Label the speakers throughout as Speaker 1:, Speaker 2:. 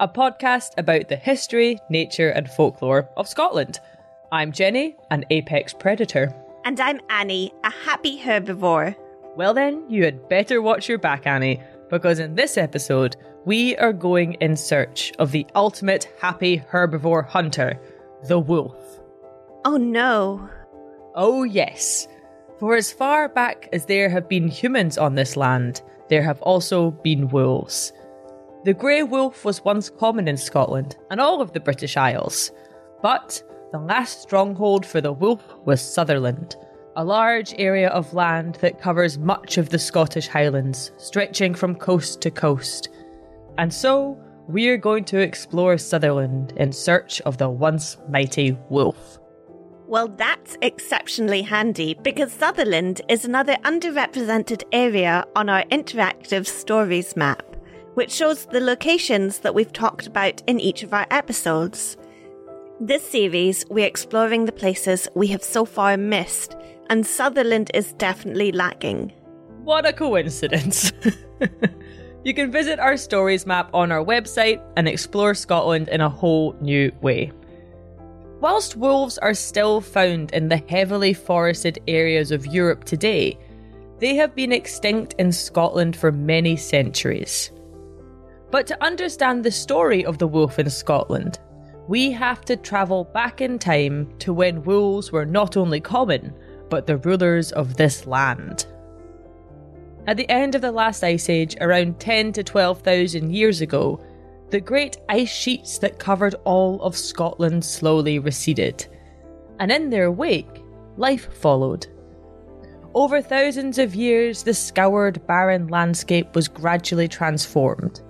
Speaker 1: a podcast about the history, nature, and folklore of Scotland. I'm Jenny, an apex predator.
Speaker 2: And I'm Annie, a happy herbivore.
Speaker 1: Well, then, you had better watch your back, Annie, because in this episode, we are going in search of the ultimate happy herbivore hunter, the wolf.
Speaker 2: Oh no.
Speaker 1: Oh, yes. For as far back as there have been humans on this land, there have also been wolves. The grey wolf was once common in Scotland and all of the British Isles, but the last stronghold for the wolf was Sutherland, a large area of land that covers much of the Scottish Highlands, stretching from coast to coast. And so, we're going to explore Sutherland in search of the once mighty wolf.
Speaker 2: Well, that's exceptionally handy because Sutherland is another underrepresented area on our interactive stories map, which shows the locations that we've talked about in each of our episodes. This series, we're exploring the places we have so far missed, and Sutherland is definitely lacking.
Speaker 1: What a coincidence! you can visit our stories map on our website and explore Scotland in a whole new way. Whilst wolves are still found in the heavily forested areas of Europe today, they have been extinct in Scotland for many centuries. But to understand the story of the wolf in Scotland, we have to travel back in time to when wolves were not only common, but the rulers of this land. At the end of the last ice age, around 10 to 12,000 years ago, the great ice sheets that covered all of Scotland slowly receded. And in their wake, life followed. Over thousands of years, the scoured, barren landscape was gradually transformed.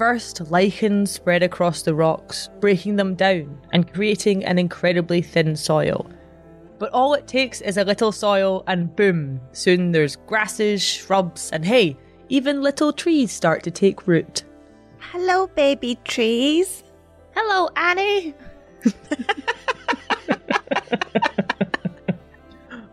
Speaker 1: First, lichens spread across the rocks, breaking them down and creating an incredibly thin soil. But all it takes is a little soil, and boom, soon there's grasses, shrubs, and hey, even little trees start to take root.
Speaker 2: Hello, baby trees.
Speaker 1: Hello, Annie!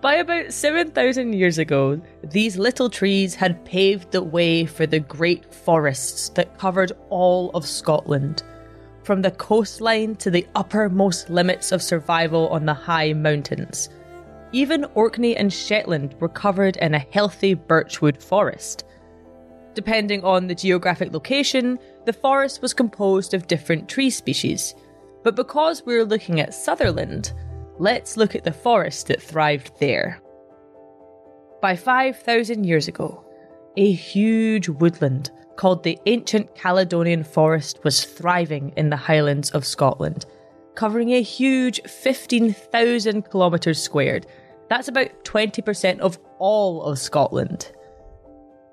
Speaker 1: By about 7,000 years ago, these little trees had paved the way for the great forests that covered all of Scotland, from the coastline to the uppermost limits of survival on the high mountains. Even Orkney and Shetland were covered in a healthy birchwood forest. Depending on the geographic location, the forest was composed of different tree species. But because we're looking at Sutherland, let's look at the forest that thrived there. By 5,000 years ago, a huge woodland called the Ancient Caledonian Forest was thriving in the Highlands of Scotland, covering a huge 15,000 kilometres squared. That's about 20% of all of Scotland.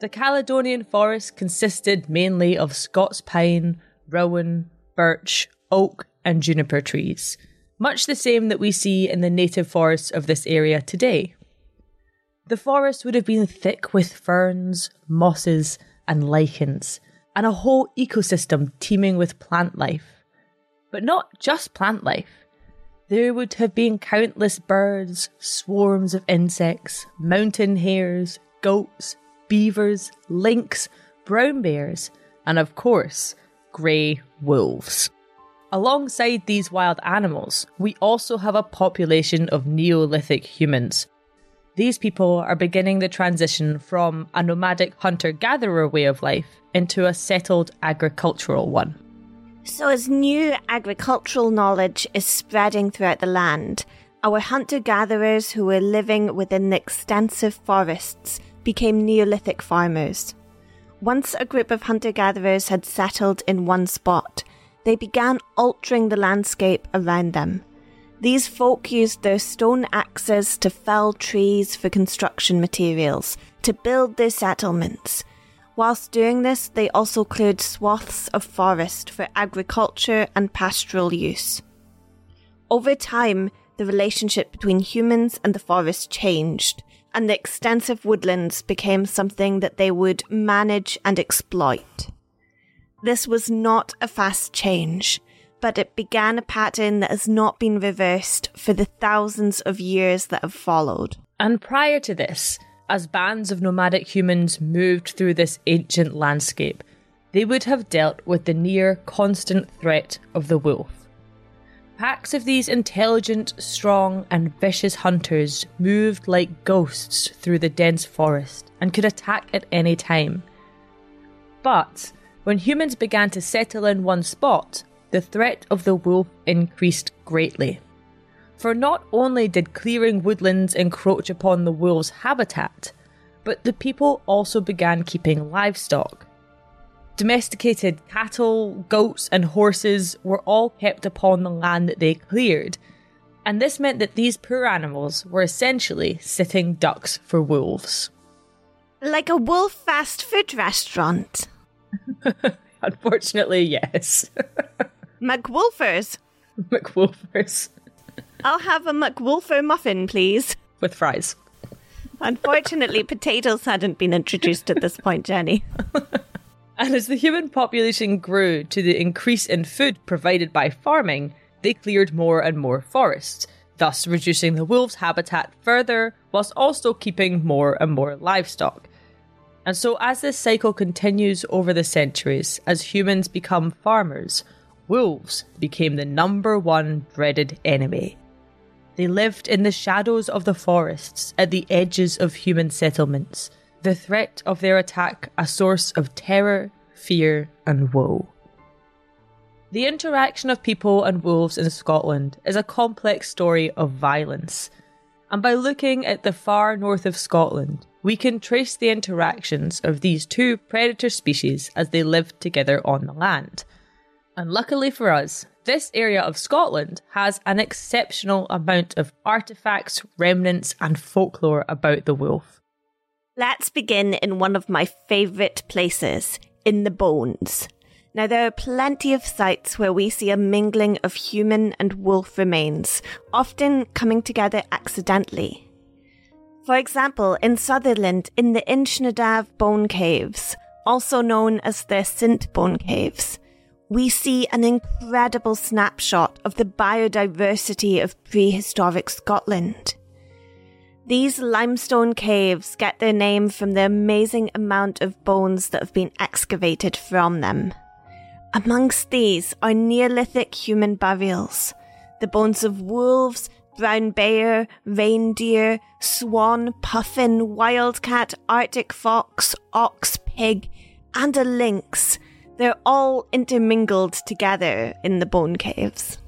Speaker 1: The Caledonian forest consisted mainly of Scots pine, rowan, birch, oak, and juniper trees, much the same that we see in the native forests of this area today. The forest would have been thick with ferns, mosses, and lichens, and a whole ecosystem teeming with plant life. But not just plant life. There would have been countless birds, swarms of insects, mountain hares, goats, beavers, lynx, brown bears, and of course, grey wolves. Alongside these wild animals, we also have a population of Neolithic humans. These people are beginning the transition from a nomadic hunter gatherer way of life into a settled agricultural one.
Speaker 2: So, as new agricultural knowledge is spreading throughout the land, our hunter gatherers who were living within the extensive forests became Neolithic farmers. Once a group of hunter gatherers had settled in one spot, they began altering the landscape around them. These folk used their stone axes to fell trees for construction materials, to build their settlements. Whilst doing this, they also cleared swaths of forest for agriculture and pastoral use. Over time, the relationship between humans and the forest changed, and the extensive woodlands became something that they would manage and exploit. This was not a fast change, but it began a pattern that has not been reversed for the thousands of years that have followed.
Speaker 1: And prior to this, as bands of nomadic humans moved through this ancient landscape, they would have dealt with the near constant threat of the wolf. Packs of these intelligent, strong, and vicious hunters moved like ghosts through the dense forest and could attack at any time. But when humans began to settle in one spot, the threat of the wolf increased greatly. For not only did clearing woodlands encroach upon the wolf's habitat, but the people also began keeping livestock, Domesticated cattle, goats, and horses were all kept upon the land that they cleared, and this meant that these poor animals were essentially sitting ducks for wolves.
Speaker 2: Like a wolf fast food restaurant.
Speaker 1: Unfortunately, yes.
Speaker 2: McWolfers.
Speaker 1: McWolfers.
Speaker 2: I'll have a McWolfer muffin, please.
Speaker 1: With fries.
Speaker 2: Unfortunately, potatoes hadn't been introduced at this point, Jenny.
Speaker 1: And as the human population grew to the increase in food provided by farming, they cleared more and more forests, thus reducing the wolves' habitat further, whilst also keeping more and more livestock. And so, as this cycle continues over the centuries, as humans become farmers, wolves became the number one dreaded enemy. They lived in the shadows of the forests at the edges of human settlements the threat of their attack a source of terror, fear, and woe. The interaction of people and wolves in Scotland is a complex story of violence, and by looking at the far north of Scotland, we can trace the interactions of these two predator species as they lived together on the land. And luckily for us, this area of Scotland has an exceptional amount of artifacts, remnants, and folklore about the wolf.
Speaker 2: Let's begin in one of my favourite places, in the bones. Now, there are plenty of sites where we see a mingling of human and wolf remains, often coming together accidentally. For example, in Sutherland, in the Inchnadamph Bone Caves, also known as the Sint Bone Caves, we see an incredible snapshot of the biodiversity of prehistoric Scotland. These limestone caves get their name from the amazing amount of bones that have been excavated from them. Amongst these are Neolithic human burials, the bones of wolves, brown bear, reindeer, swan, puffin, wildcat, arctic fox, ox, pig, and a lynx. They're all intermingled together in the bone caves.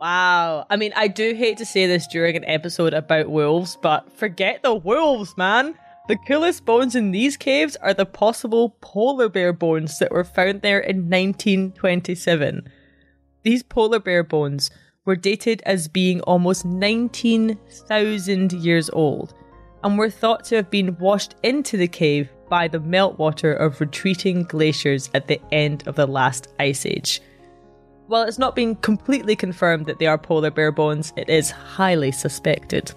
Speaker 1: Wow. I mean, I do hate to say this during an episode about wolves, but forget the wolves, man. The coolest bones in these caves are the possible polar bear bones that were found there in 1927. These polar bear bones were dated as being almost 19,000 years old and were thought to have been washed into the cave by the meltwater of retreating glaciers at the end of the last ice age. While it's not been completely confirmed that they are polar bear bones, it is highly suspected.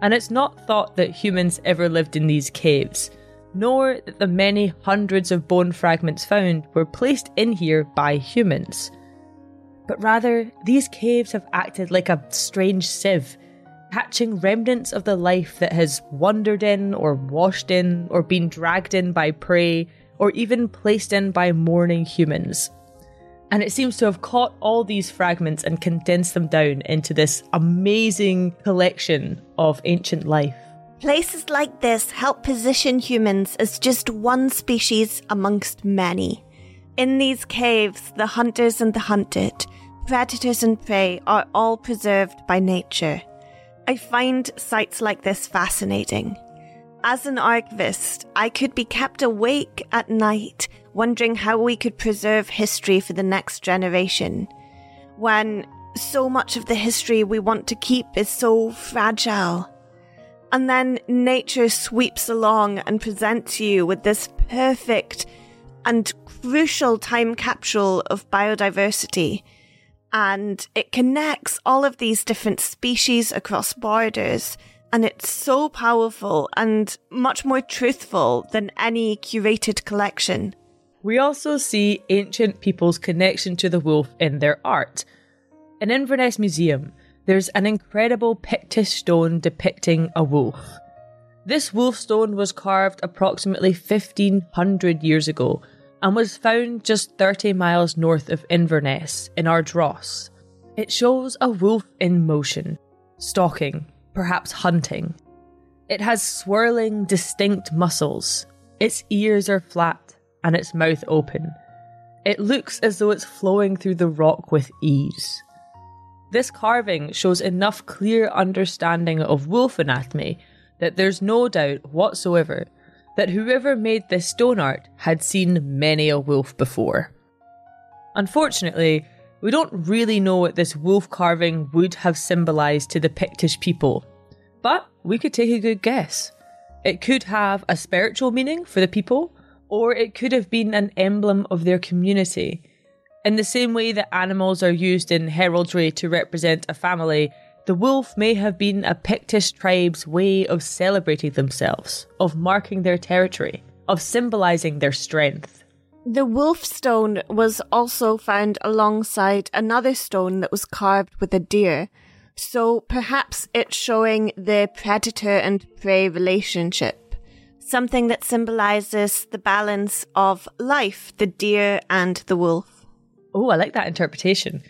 Speaker 1: And it's not thought that humans ever lived in these caves, nor that the many hundreds of bone fragments found were placed in here by humans. But rather, these caves have acted like a strange sieve catching remnants of the life that has wandered in, or washed in, or been dragged in by prey, or even placed in by mourning humans. And it seems to have caught all these fragments and condensed them down into this amazing collection of ancient life.
Speaker 2: Places like this help position humans as just one species amongst many. In these caves, the hunters and the hunted, predators and prey are all preserved by nature. I find sites like this fascinating. As an archivist, I could be kept awake at night wondering how we could preserve history for the next generation when so much of the history we want to keep is so fragile. And then nature sweeps along and presents you with this perfect and crucial time capsule of biodiversity and it connects all of these different species across borders. And it's so powerful and much more truthful than any curated collection.
Speaker 1: We also see ancient people's connection to the wolf in their art. In Inverness Museum, there's an incredible Pictish stone depicting a wolf. This wolf stone was carved approximately 1500 years ago and was found just 30 miles north of Inverness in Ardross. It shows a wolf in motion, stalking, perhaps hunting. It has swirling, distinct muscles. Its ears are flat and its mouth open. It looks as though it's flowing through the rock with ease. This carving shows enough clear understanding of wolf anatomy that there's no doubt whatsoever that whoever made this stone art had seen many a wolf before. Unfortunately, we don't really know what this wolf carving would have symbolised to the Pictish people, but we could take a good guess. It could have a spiritual meaning for the people, or it could have been an emblem of their community. In the same way that animals are used in heraldry to represent a family, the wolf may have been a Pictish tribe's way of celebrating themselves, of marking their territory, of symbolizing their strength.
Speaker 2: The wolf stone was also found alongside another stone that was carved with a deer, so perhaps it's showing the predator and prey relationship, something that symbolizes the balance of life, the deer and the wolf.
Speaker 1: Oh, I like that interpretation.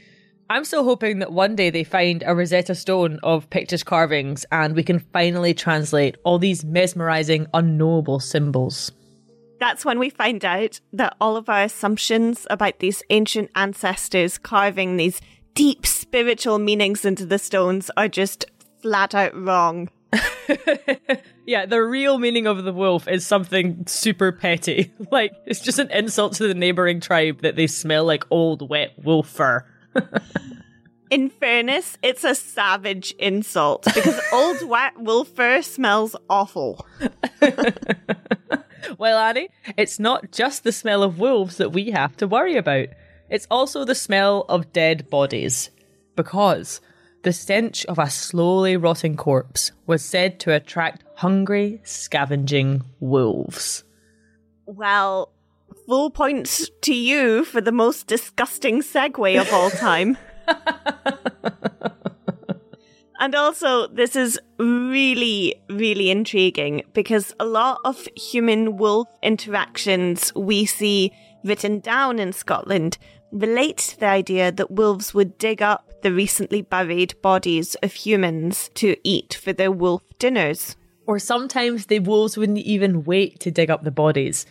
Speaker 1: I'm still hoping that one day they find a Rosetta Stone of Pictish carvings and we can finally translate all these mesmerizing, unknowable symbols.
Speaker 2: That's when we find out that all of our assumptions about these ancient ancestors carving these deep spiritual meanings into the stones are just flat out wrong.
Speaker 1: yeah, the real meaning of the wolf is something super petty. Like, it's just an insult to the neighboring tribe that they smell like old, wet wolf fur.
Speaker 2: In fairness, it's a savage insult because old wet wolf fur smells awful.
Speaker 1: well, Annie, it's not just the smell of wolves that we have to worry about. It's also the smell of dead bodies. Because the stench of a slowly rotting corpse was said to attract hungry, scavenging wolves.
Speaker 2: Well, full points to you for the most disgusting segue of all time. and also, this is really, really intriguing because a lot of human wolf interactions we see written down in Scotland relate to the idea that wolves would dig up the recently buried bodies of humans to eat for their wolf dinners.
Speaker 1: Or sometimes the wolves wouldn't even wait to dig up the bodies.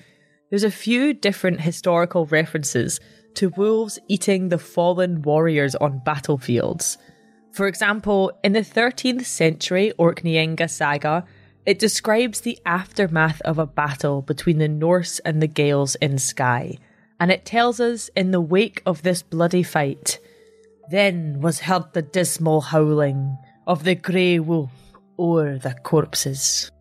Speaker 1: There's a few different historical references to wolves eating the fallen warriors on battlefields. For example, in the 13th century Orkneyinga saga, it describes the aftermath of a battle between the Norse and the Gaels in Skye, and it tells us in the wake of this bloody fight, Then was heard the dismal howling of the grey wolf o'er the corpses.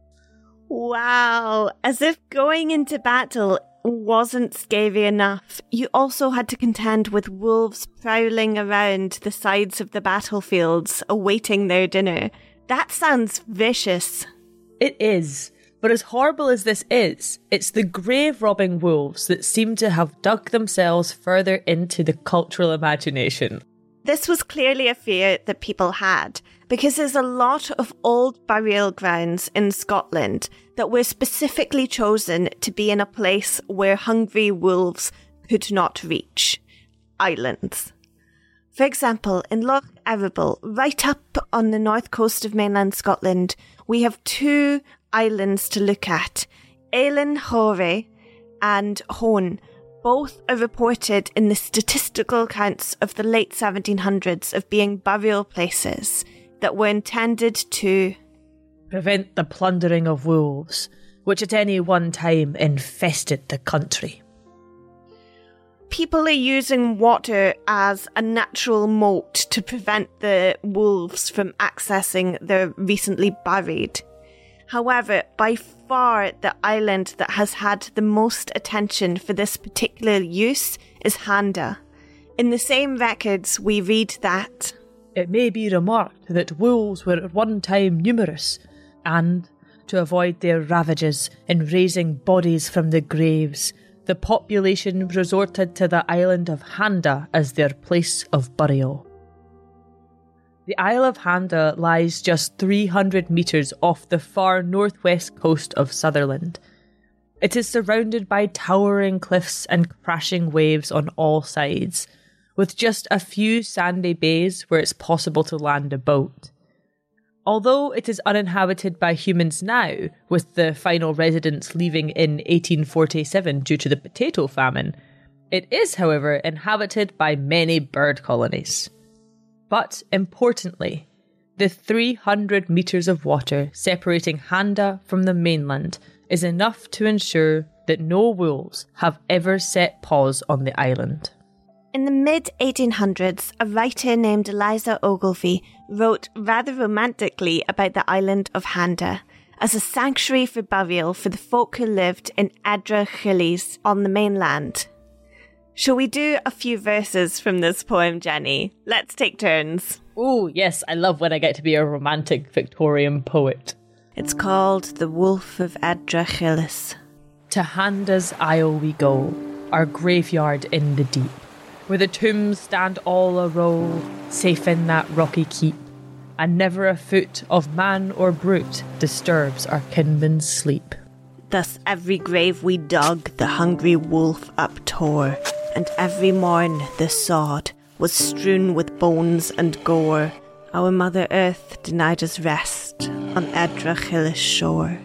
Speaker 2: Wow, as if going into battle wasn't scary enough, you also had to contend with wolves prowling around the sides of the battlefields, awaiting their dinner. That sounds vicious.
Speaker 1: It is. But as horrible as this is, it's the grave robbing wolves that seem to have dug themselves further into the cultural imagination.
Speaker 2: This was clearly a fear that people had, because there's a lot of old burial grounds in Scotland that were specifically chosen to be in a place where hungry wolves could not reach islands. For example, in Loch Eriboll, right up on the north coast of mainland Scotland, we have two islands to look at Eilean Hore and Hoan. Both are reported in the statistical accounts of the late 1700s of being burial places that were intended to
Speaker 1: prevent the plundering of wolves, which at any one time infested the country.
Speaker 2: People are using water as a natural moat to prevent the wolves from accessing the recently buried. However, by far the island that has had the most attention for this particular use is Handa. In the same records, we read that
Speaker 1: it may be remarked that wolves were at one time numerous, and, to avoid their ravages in raising bodies from the graves, the population resorted to the island of Handa as their place of burial. The Isle of Handa lies just 300 metres off the far northwest coast of Sutherland. It is surrounded by towering cliffs and crashing waves on all sides, with just a few sandy bays where it's possible to land a boat. Although it is uninhabited by humans now, with the final residents leaving in 1847 due to the potato famine, it is, however, inhabited by many bird colonies. But importantly, the 300 metres of water separating Handa from the mainland is enough to ensure that no wolves have ever set paws on the island.
Speaker 2: In the mid 1800s, a writer named Eliza Ogilvy wrote rather romantically about the island of Handa as a sanctuary for burial for the folk who lived in Eddrachillis on the mainland. Shall we do a few verses from this poem, Jenny? Let's take turns.
Speaker 1: Oh, yes, I love when I get to be a romantic Victorian poet.
Speaker 2: It's called The Wolf of Eddrachillis.
Speaker 1: To Handa's Isle we go, our graveyard in the deep where the tombs stand all a row, safe in that rocky keep, and never a foot of man or brute disturbs our kinmen's sleep.
Speaker 2: Thus every grave we dug, the hungry wolf uptore, and every morn the sod was strewn with bones and gore. Our Mother Earth denied us rest on Eddrachillis shore.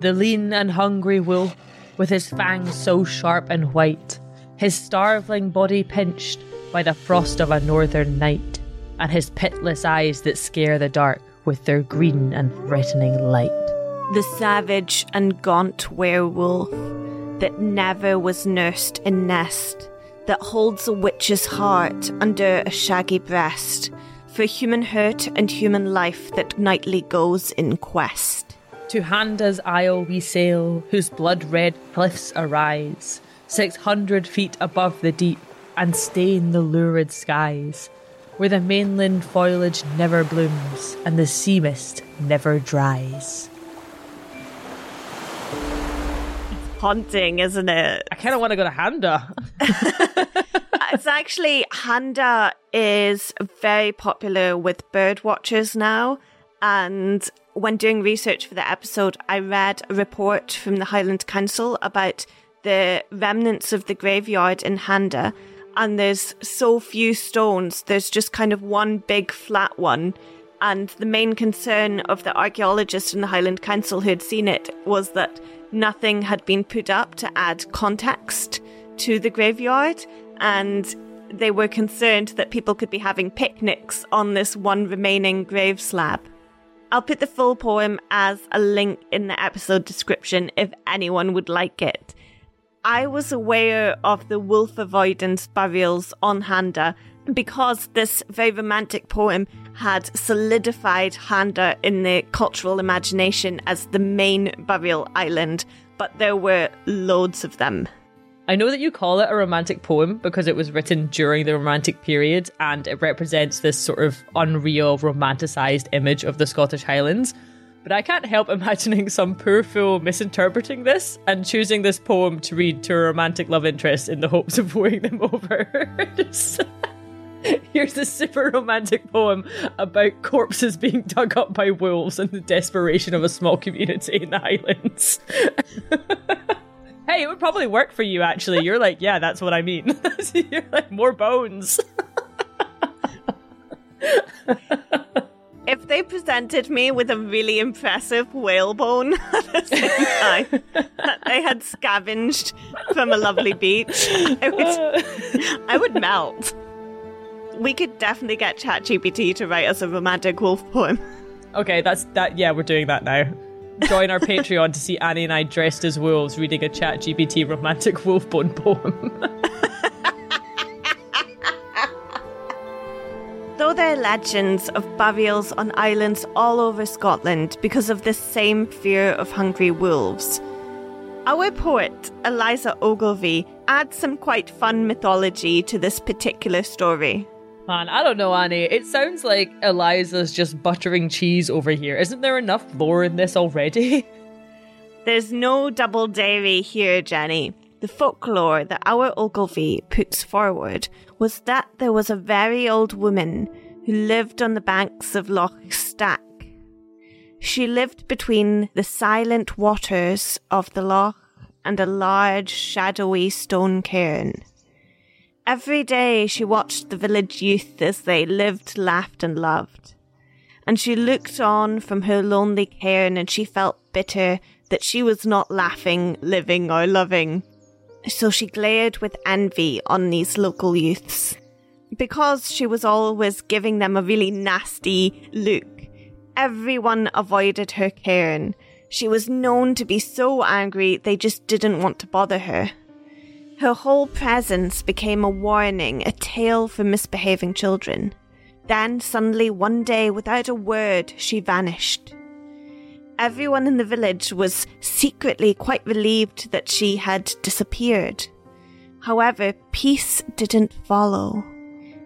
Speaker 1: The lean and hungry wolf, with his fangs so sharp and white, his starveling body pinched by the frost of a northern night, and his pitless eyes that scare the dark with their green and threatening light.
Speaker 2: The savage and gaunt werewolf that never was nursed in nest, that holds a witch's heart under a shaggy breast, for human hurt and human life that nightly goes in quest.
Speaker 1: To Handa's isle we sail, whose blood red cliffs arise 600 feet above the deep and stain the lurid skies, where the mainland foliage never blooms and the sea mist never dries.
Speaker 2: Haunting, isn't it?
Speaker 1: I kind of want to go to Handa.
Speaker 2: it's actually, Handa is very popular with bird watchers now. And when doing research for the episode, I read a report from the Highland Council about the remnants of the graveyard in Handa, and there's so few stones. There's just kind of one big flat one. And the main concern of the archaeologist in the Highland Council who had seen it was that nothing had been put up to add context to the graveyard. And they were concerned that people could be having picnics on this one remaining grave slab. I'll put the full poem as a link in the episode description if anyone would like it. I was aware of the wolf avoidance burials on Handa because this very romantic poem had solidified Handa in the cultural imagination as the main burial island, but there were loads of them.
Speaker 1: I know that you call it a romantic poem because it was written during the Romantic period and it represents this sort of unreal, romanticized image of the Scottish Highlands. But I can't help imagining some poor fool misinterpreting this and choosing this poem to read to a romantic love interest in the hopes of wooing them over. Here's a super romantic poem about corpses being dug up by wolves and the desperation of a small community in the Highlands. hey, it would probably work for you actually. You're like, yeah, that's what I mean. You're like, more bones.
Speaker 2: if they presented me with a really impressive whalebone at the same time that they had scavenged from a lovely beach, I would, I would melt we could definitely get ChatGPT to write us a romantic wolf poem.
Speaker 1: Okay, that's that. Yeah, we're doing that now. Join our Patreon to see Annie and I dressed as wolves reading a ChatGPT romantic wolf bone poem.
Speaker 2: Though there are legends of burials on islands all over Scotland because of this same fear of hungry wolves, our poet, Eliza Ogilvy, adds some quite fun mythology to this particular story.
Speaker 1: Man, I don't know, Annie. It sounds like Eliza's just buttering cheese over here. Isn't there enough lore in this already?
Speaker 2: There's no double dairy here, Jenny. The folklore that our Ogilvy puts forward was that there was a very old woman who lived on the banks of Loch Stack. She lived between the silent waters of the loch and a large, shadowy stone cairn. Every day she watched the village youth as they lived, laughed, and loved. And she looked on from her lonely cairn and she felt bitter that she was not laughing, living, or loving. So she glared with envy on these local youths. Because she was always giving them a really nasty look, everyone avoided her cairn. She was known to be so angry they just didn't want to bother her. Her whole presence became a warning, a tale for misbehaving children. Then, suddenly, one day, without a word, she vanished. Everyone in the village was secretly quite relieved that she had disappeared. However, peace didn't follow.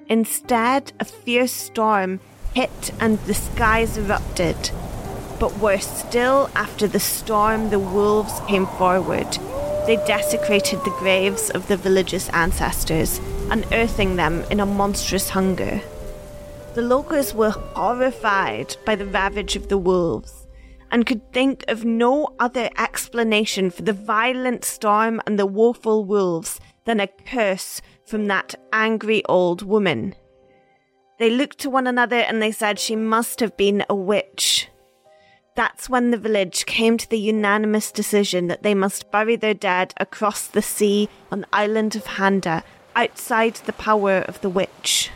Speaker 2: Instead, a fierce storm hit and the skies erupted. But worse still, after the storm, the wolves came forward they desecrated the graves of the village's ancestors, unearthing them in a monstrous hunger. The locals were horrified by the ravage of the wolves and could think of no other explanation for the violent storm and the woeful wolves than a curse from that angry old woman. They looked to one another and they said she must have been a witch. That's when the village came to the unanimous decision that they must bury their dead across the sea on the island of Handa, outside the power of the witch.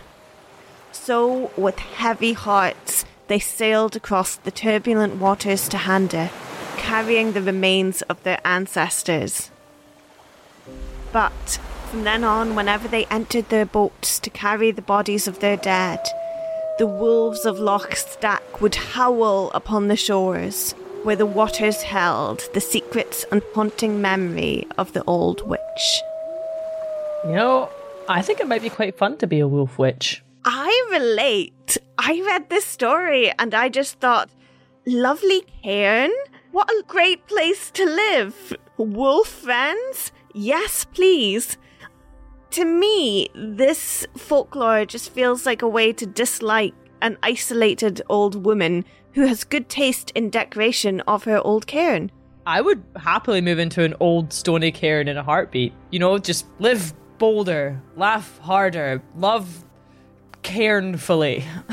Speaker 2: So, with heavy hearts, they sailed across the turbulent waters to Handa, carrying the remains of their ancestors. But from then on, whenever they entered their boats to carry the bodies of their dead, the wolves of Loch Stack would howl upon the shores, where the waters held the secrets and haunting memory of the old witch.
Speaker 1: You know, I think it might be quite fun to be a wolf witch.
Speaker 2: I relate. I read this story and I just thought, lovely cairn? What a great place to live. Wolf friends? Yes, please to me, this folklore just feels like a way to dislike an isolated old woman who has good taste in decoration of her old cairn.
Speaker 1: I would happily move into an old stony cairn in a heartbeat. You know, just live bolder, laugh harder, love cairnfully.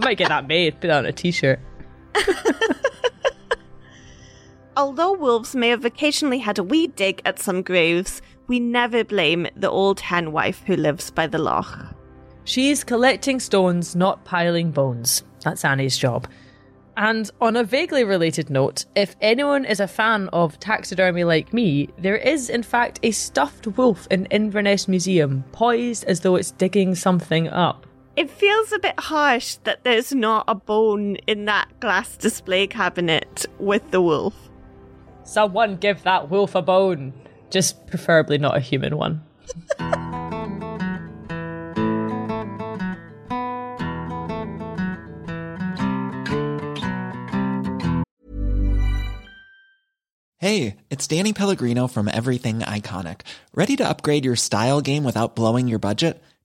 Speaker 1: I might get that made, put that on a t shirt.
Speaker 2: although wolves may have occasionally had a wee dig at some graves, we never blame the old hen wife who lives by the loch.
Speaker 1: She's collecting stones, not piling bones. That's Annie's job. And on a vaguely related note, if anyone is a fan of taxidermy like me, there is in fact a stuffed wolf in Inverness Museum, poised as though it's digging something up.
Speaker 2: It feels a bit harsh that there's not a bone in that glass display cabinet with the wolf.
Speaker 1: Someone give that wolf a bone. Just preferably not a human one.
Speaker 3: Hey, it's Danny Pellegrino from Everything Iconic. Ready to upgrade your style game without blowing your budget?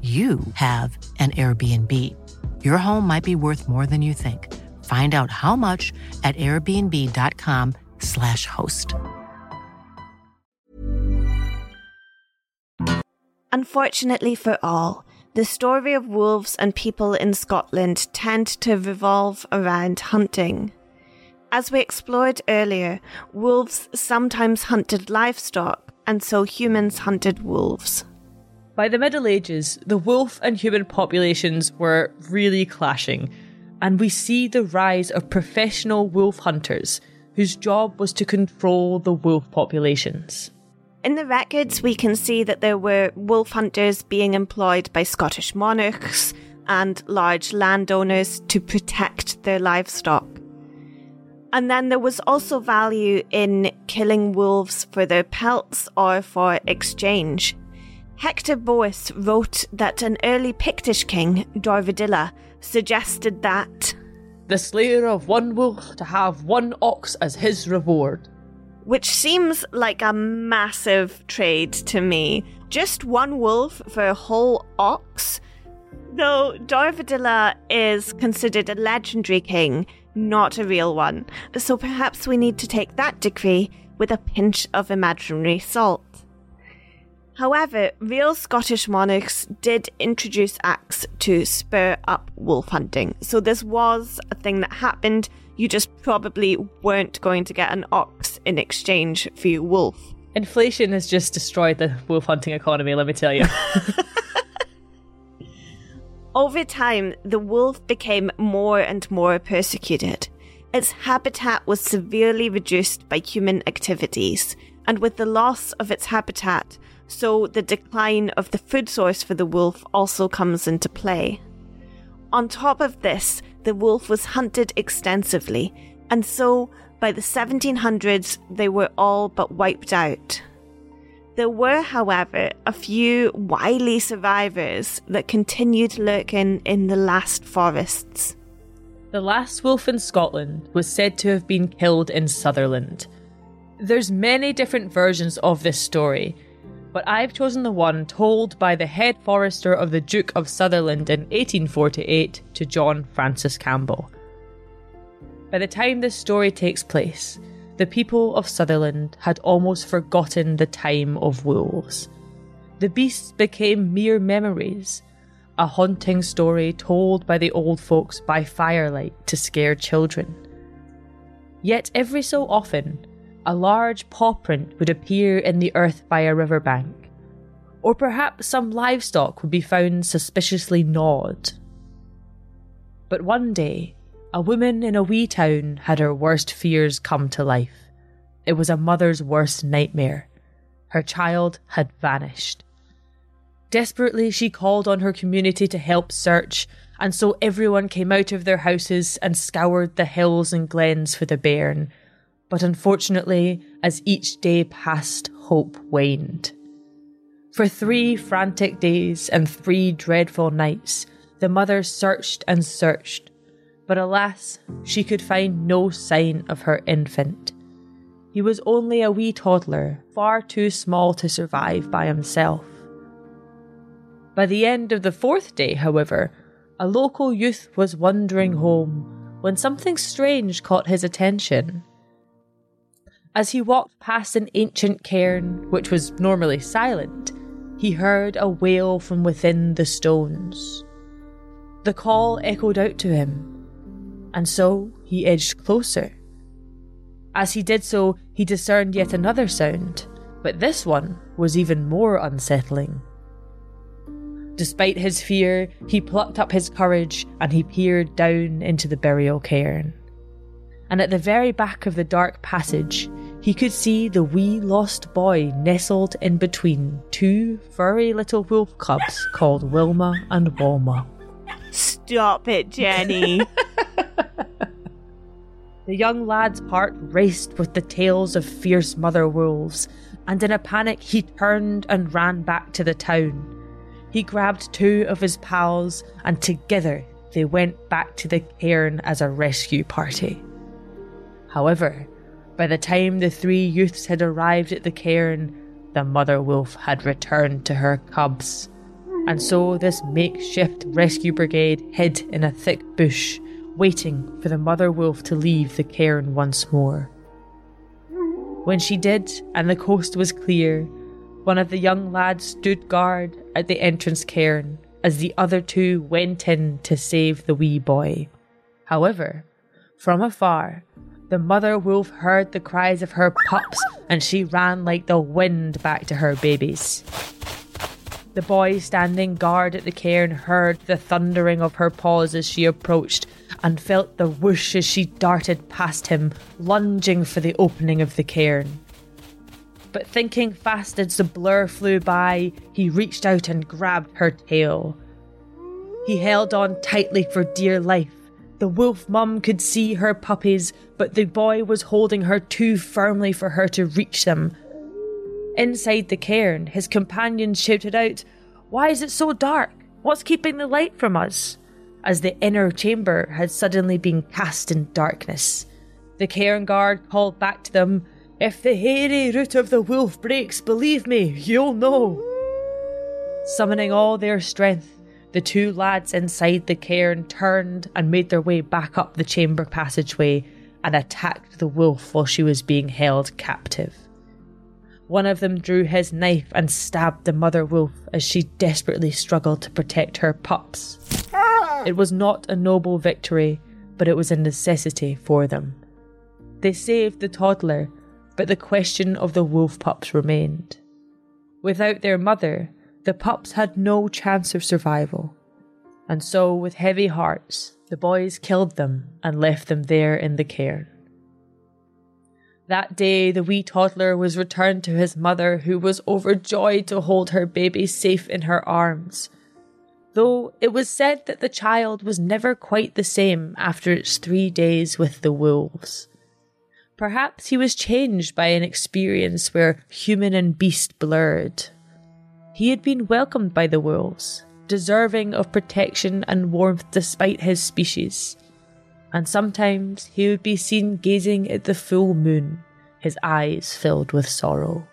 Speaker 4: you have an Airbnb. Your home might be worth more than you think. Find out how much at airbnb.com/slash host.
Speaker 2: Unfortunately for all, the story of wolves and people in Scotland tend to revolve around hunting. As we explored earlier, wolves sometimes hunted livestock, and so humans hunted wolves.
Speaker 1: By the Middle Ages, the wolf and human populations were really clashing, and we see the rise of professional wolf hunters whose job was to control the wolf populations.
Speaker 2: In the records, we can see that there were wolf hunters being employed by Scottish monarchs and large landowners to protect their livestock. And then there was also value in killing wolves for their pelts or for exchange. Hector Boece wrote that an early Pictish king, Dorvidilla, suggested that
Speaker 1: the slayer of one wolf to have one ox as his reward.
Speaker 2: Which seems like a massive trade to me. Just one wolf for a whole ox? Though Dorvidilla is considered a legendary king, not a real one, so perhaps we need to take that decree with a pinch of imaginary salt. However, real Scottish monarchs did introduce acts to spur up wolf hunting. So this was a thing that happened. You just probably weren't going to get an ox in exchange for your wolf.
Speaker 1: Inflation has just destroyed the wolf hunting economy, let me tell you.
Speaker 2: Over time, the wolf became more and more persecuted. Its habitat was severely reduced by human activities, and with the loss of its habitat, so the decline of the food source for the wolf also comes into play. On top of this, the wolf was hunted extensively, and so by the 1700s they were all but wiped out. There were, however, a few wily survivors that continued lurking in the last forests.
Speaker 1: The last wolf in Scotland was said to have been killed in Sutherland. There's many different versions of this story, but I've chosen the one told by the head forester of the Duke of Sutherland in 1848 to John Francis Campbell. By the time this story takes place, the people of Sutherland had almost forgotten the time of wolves. The beasts became mere memories, a haunting story told by the old folks by firelight to scare children. Yet every so often, a large paw print would appear in the earth by a riverbank, or perhaps some livestock would be found suspiciously gnawed. But one day, a woman in a wee town had her worst fears come to life. It was a mother's worst nightmare. Her child had vanished. Desperately, she called on her community to help search, and so everyone came out of their houses and scoured the hills and glens for the bairn, But unfortunately, as each day passed, hope waned. For three frantic days and three dreadful nights, the mother searched and searched, but alas, she could find no sign of her infant. He was only a wee toddler, far too small to survive by himself. By the end of the fourth day, however, a local youth was wandering home when something strange caught his attention. As he walked past an ancient cairn, which was normally silent, he heard a wail from within the stones. The call echoed out to him, and so he edged closer. As he did so, he discerned yet another sound, but this one was even more unsettling. Despite his fear, he plucked up his courage and he peered down into the burial cairn. And at the very back of the dark passage, he could see the wee lost boy nestled in between two furry little wolf cubs called Wilma and Walma.
Speaker 2: Stop it, Jenny.
Speaker 1: the young lad's heart raced with the tales of fierce mother wolves, and in a panic he turned and ran back to the town. He grabbed two of his pals, and together they went back to the cairn as a rescue party. However, by the time the three youths had arrived at the cairn, the mother wolf had returned to her cubs. And so this makeshift rescue brigade hid in a thick bush, waiting for the mother wolf to leave the cairn once more. When she did, and the coast was clear, one of the young lads stood guard at the entrance cairn as the other two went in to save the wee boy. However, from afar, the mother wolf heard the cries of her pups and she ran like the wind back to her babies. The boy standing guard at the cairn heard the thundering of her paws as she approached and felt the whoosh as she darted past him, lunging for the opening of the cairn but thinking fast as the blur flew by, he reached out and grabbed her tail. He held on tightly for dear life. The wolf mum could see her puppies, but the boy was holding her too firmly for her to reach them. Inside the cairn, his companions shouted out, Why is it so dark? What's keeping the light from us? As the inner chamber had suddenly been cast in darkness. The cairn guard called back to them, if the hairy root of the wolf breaks, believe me, you'll know. Summoning all their strength, the two lads inside the cairn turned and made their way back up the chamber passageway and attacked the wolf while she was being held captive. One of them drew his knife and stabbed the mother wolf as she desperately struggled to protect her pups. It was not a noble victory, but it was a necessity for them. They saved the toddler but the question of the wolf pups remained. Without their mother, the pups had no chance of survival. And so, with heavy hearts, the boys killed them and left them there in the cairn. That day, the wee toddler was returned to his mother, who was overjoyed to hold her baby safe in her arms. Though it was said that the child was never quite the same after its three days with the wolves. Perhaps he was changed by an experience where human and beast blurred. He had been welcomed by the wolves, deserving of protection and warmth despite his species. And sometimes he would be seen gazing at the full moon, his eyes filled with sorrow.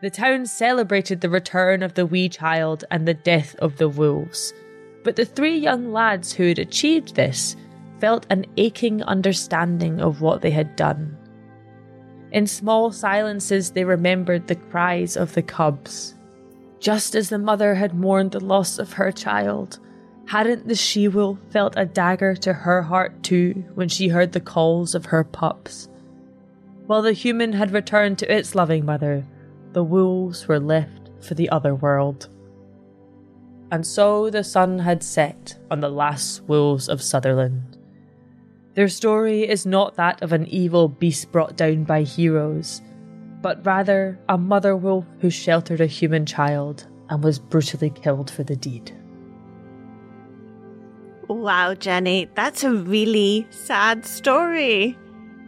Speaker 1: The town celebrated the return of the wee child and the death of the wolves, but the three young lads who had achieved this felt an aching understanding of what they had done. In small silences, they remembered the cries of the cubs. Just as the mother had mourned the loss of her child, hadn't the she wolf felt a dagger to her heart too when she heard the calls of her pups? While the human had returned to its loving mother, the wolves were left for the other world. And so the sun had set on the last wolves of Sutherland. Their story is not that of an evil beast brought down by heroes, but rather a mother wolf who sheltered a human child and was brutally killed for the deed.
Speaker 2: Wow, Jenny, that's a really sad story.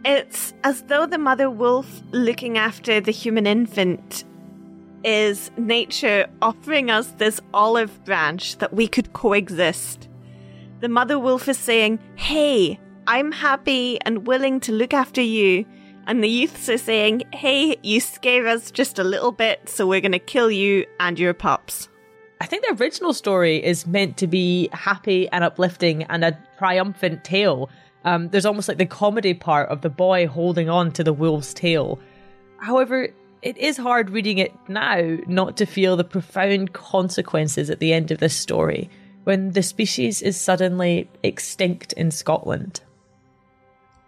Speaker 2: It's as though the mother wolf looking after the human infant is nature offering us this olive branch that we could coexist. The mother wolf is saying, Hey, I'm happy and willing to look after you. And the youths are saying, Hey, you scare us just a little bit, so we're going to kill you and your pups.
Speaker 1: I think the original story is meant to be happy and uplifting and a triumphant tale. Um, there's almost like the comedy part of the boy holding on to the wolf's tail. However, it is hard reading it now not to feel the profound consequences at the end of this story when the species is suddenly extinct in Scotland.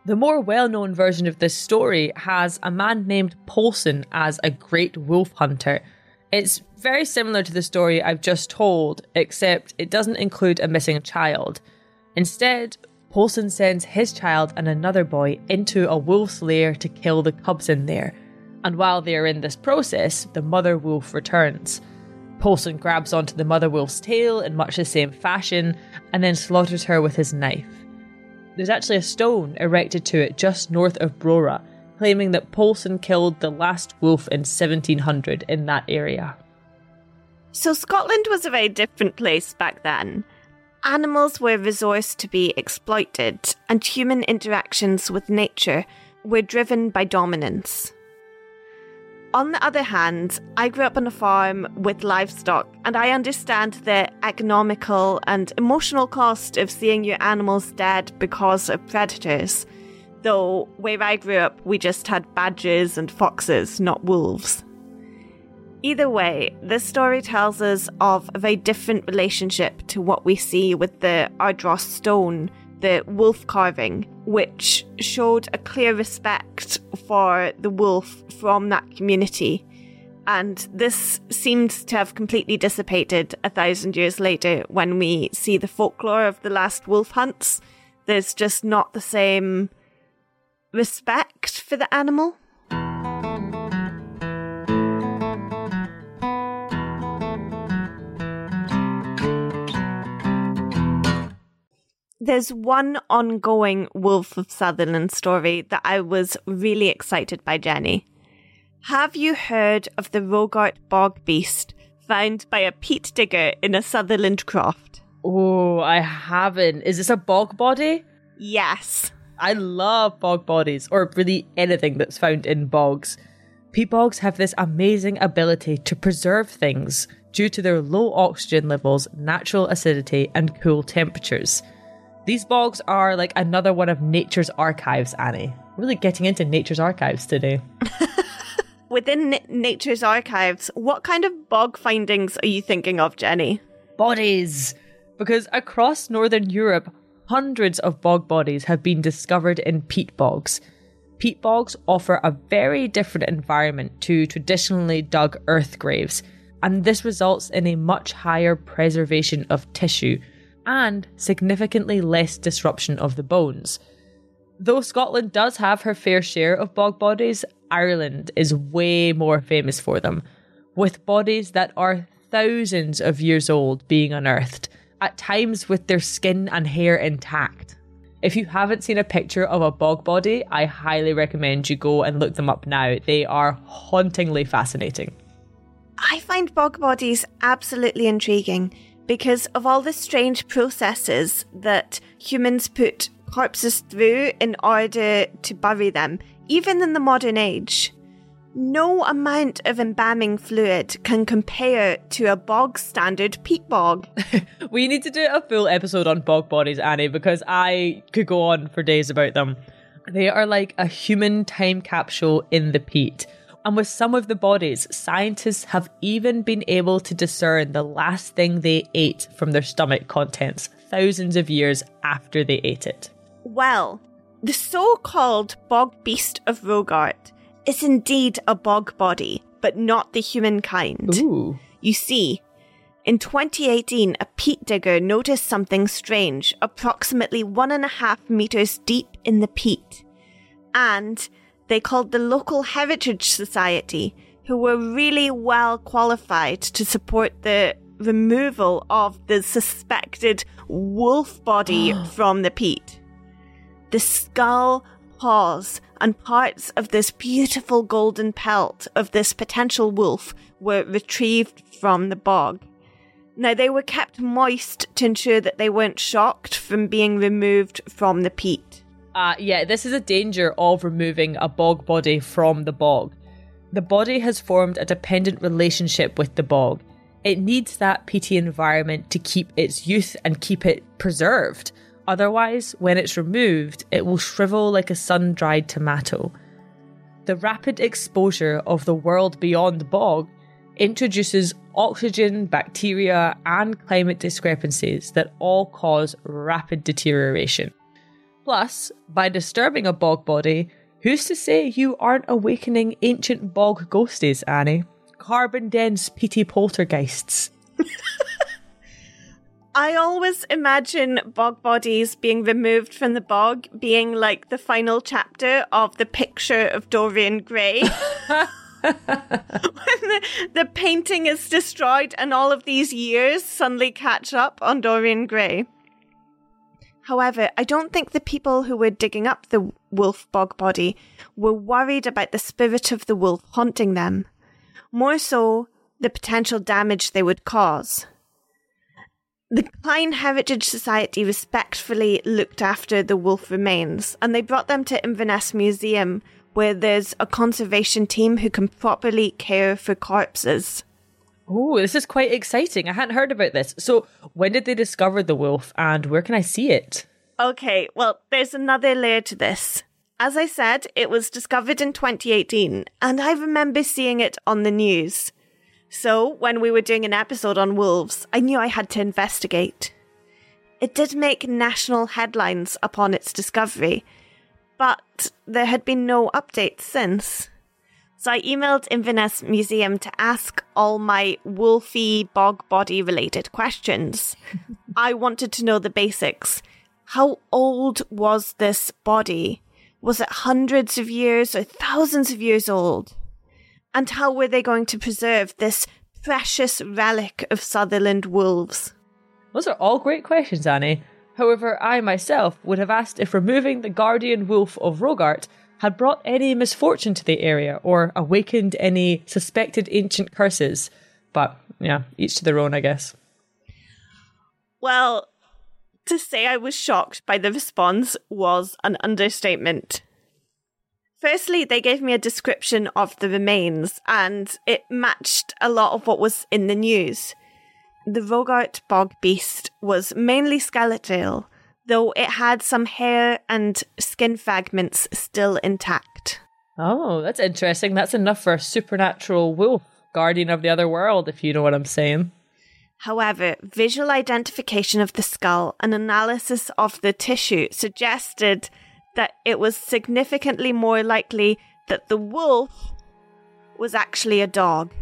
Speaker 1: The more well known version of this story has a man named Polson as a great wolf hunter. It's very similar to the story I've just told, except it doesn't include a missing child. Instead, Polson sends his child and another boy into a wolf's lair to kill the cubs in there and while they are in this process, the mother wolf returns. Polson grabs onto the mother wolf's tail in much the same fashion and then slaughters her with his knife. There's actually a stone erected to it just north of Brora, claiming that Polson killed the last wolf in 1700 in that area.
Speaker 2: So, Scotland was a very different place back then. Animals were resourced to be exploited, and human interactions with nature were driven by dominance. On the other hand, I grew up on a farm with livestock, and I understand the economical and emotional cost of seeing your animals dead because of predators. Though, where I grew up, we just had badgers and foxes, not wolves. Either way, this story tells us of a very different relationship to what we see with the Ardross stone the wolf carving, which showed a clear respect for the wolf from that community. And this seems to have completely dissipated a thousand years later when we see the folklore of the last wolf hunts. There's just not the same respect for the animal. There's one ongoing Wolf of Sutherland story that I was really excited by, Jenny. Have you heard of the Rogart bog beast found by a peat digger in a Sutherland croft?
Speaker 1: Oh, I haven't. Is this a bog body?
Speaker 2: Yes.
Speaker 1: I love bog bodies, or really anything that's found in bogs. Peat bogs have this amazing ability to preserve things due to their low oxygen levels, natural acidity, and cool temperatures. These bogs are like another one of nature's archives, Annie. Really getting into nature's archives today.
Speaker 2: Within n- nature's archives, what kind of bog findings are you thinking of, Jenny?
Speaker 1: Bodies! Because across northern Europe, hundreds of bog bodies have been discovered in peat bogs. Peat bogs offer a very different environment to traditionally dug earth graves, and this results in a much higher preservation of tissue and significantly less disruption of the bones. Though Scotland does have her fair share of bog bodies, Ireland is way more famous for them, with bodies that are thousands of years old being unearthed, at times with their skin and hair intact. If you haven't seen a picture of a bog body, I highly recommend you go and look them up now. They are hauntingly fascinating.
Speaker 2: I find bog bodies absolutely intriguing because of all the strange processes that humans put corpses through in order to bury them, even in the modern age. No amount of embalming fluid can compare to a bog standard peat bog.
Speaker 1: we need to do a full episode on bog bodies, Annie, because I could go on for days about them. They are like a human time capsule in the peat. And with some of the bodies, scientists have even been able to discern the last thing they ate from their stomach contents thousands of years after they ate it.
Speaker 2: Well, the so called bog beast of Rogart is indeed a bog body, but not the human kind.
Speaker 1: Ooh.
Speaker 2: You see, in 2018, a peat digger noticed something strange approximately one and a half meters deep in the peat. And they called the local Heritage Society, who were really well qualified to support the removal of the suspected wolf body from the peat. The skull paws, and parts of this beautiful golden pelt of this potential wolf were retrieved from the bog. Now, they were kept moist to ensure that they weren't shocked from being removed from the peat.
Speaker 1: Uh, yeah, this is a danger of removing a bog body from the bog. The body has formed a dependent relationship with the bog. It needs that peaty environment to keep its youth and keep it preserved. Otherwise, when it's removed, it will shrivel like a sun dried tomato. The rapid exposure of the world beyond bog introduces oxygen, bacteria, and climate discrepancies that all cause rapid deterioration. Plus, by disturbing a bog body, who's to say you aren't awakening ancient bog ghosties, Annie? Carbon dense peaty poltergeists.
Speaker 2: I always imagine bog bodies being removed from the bog being like the final chapter of the picture of Dorian Gray. when the, the painting is destroyed and all of these years suddenly catch up on Dorian Gray. However, I don't think the people who were digging up the wolf bog body were worried about the spirit of the wolf haunting them. More so, the potential damage they would cause. The Clyne Heritage Society respectfully looked after the wolf remains, and they brought them to Inverness Museum, where there's a conservation team who can properly care for corpses.
Speaker 1: Oh, this is quite exciting. I hadn't heard about this. So, when did they discover the wolf and where can I see it?
Speaker 2: Okay, well, there's another layer to this. As I said, it was discovered in 2018, and I remember seeing it on the news. So, when we were doing an episode on wolves, I knew I had to investigate. It did make national headlines upon its discovery, but there had been no updates since. So I emailed Inverness Museum to ask all my wolfy bog body related questions. I wanted to know the basics. How old was this body? Was it hundreds of years or thousands of years old? And how were they going to preserve this precious relic of Sutherland wolves?
Speaker 1: Those are all great questions, Annie. However, I myself would have asked if removing the guardian wolf of Rogart had brought any misfortune to the area or awakened any suspected ancient curses. But yeah, each to their own, I guess.
Speaker 2: Well, to say I was shocked by the response was an understatement. Firstly, they gave me a description of the remains, and it matched a lot of what was in the news. The Rogart bog beast was mainly skeletal, though it had some hair and skin fragments still intact.
Speaker 1: Oh, that's interesting. That's enough for a supernatural wolf, guardian of the other world, if you know what I'm saying.
Speaker 2: However, visual identification of the skull and analysis of the tissue suggested that it was significantly more likely that the wolf was actually a dog.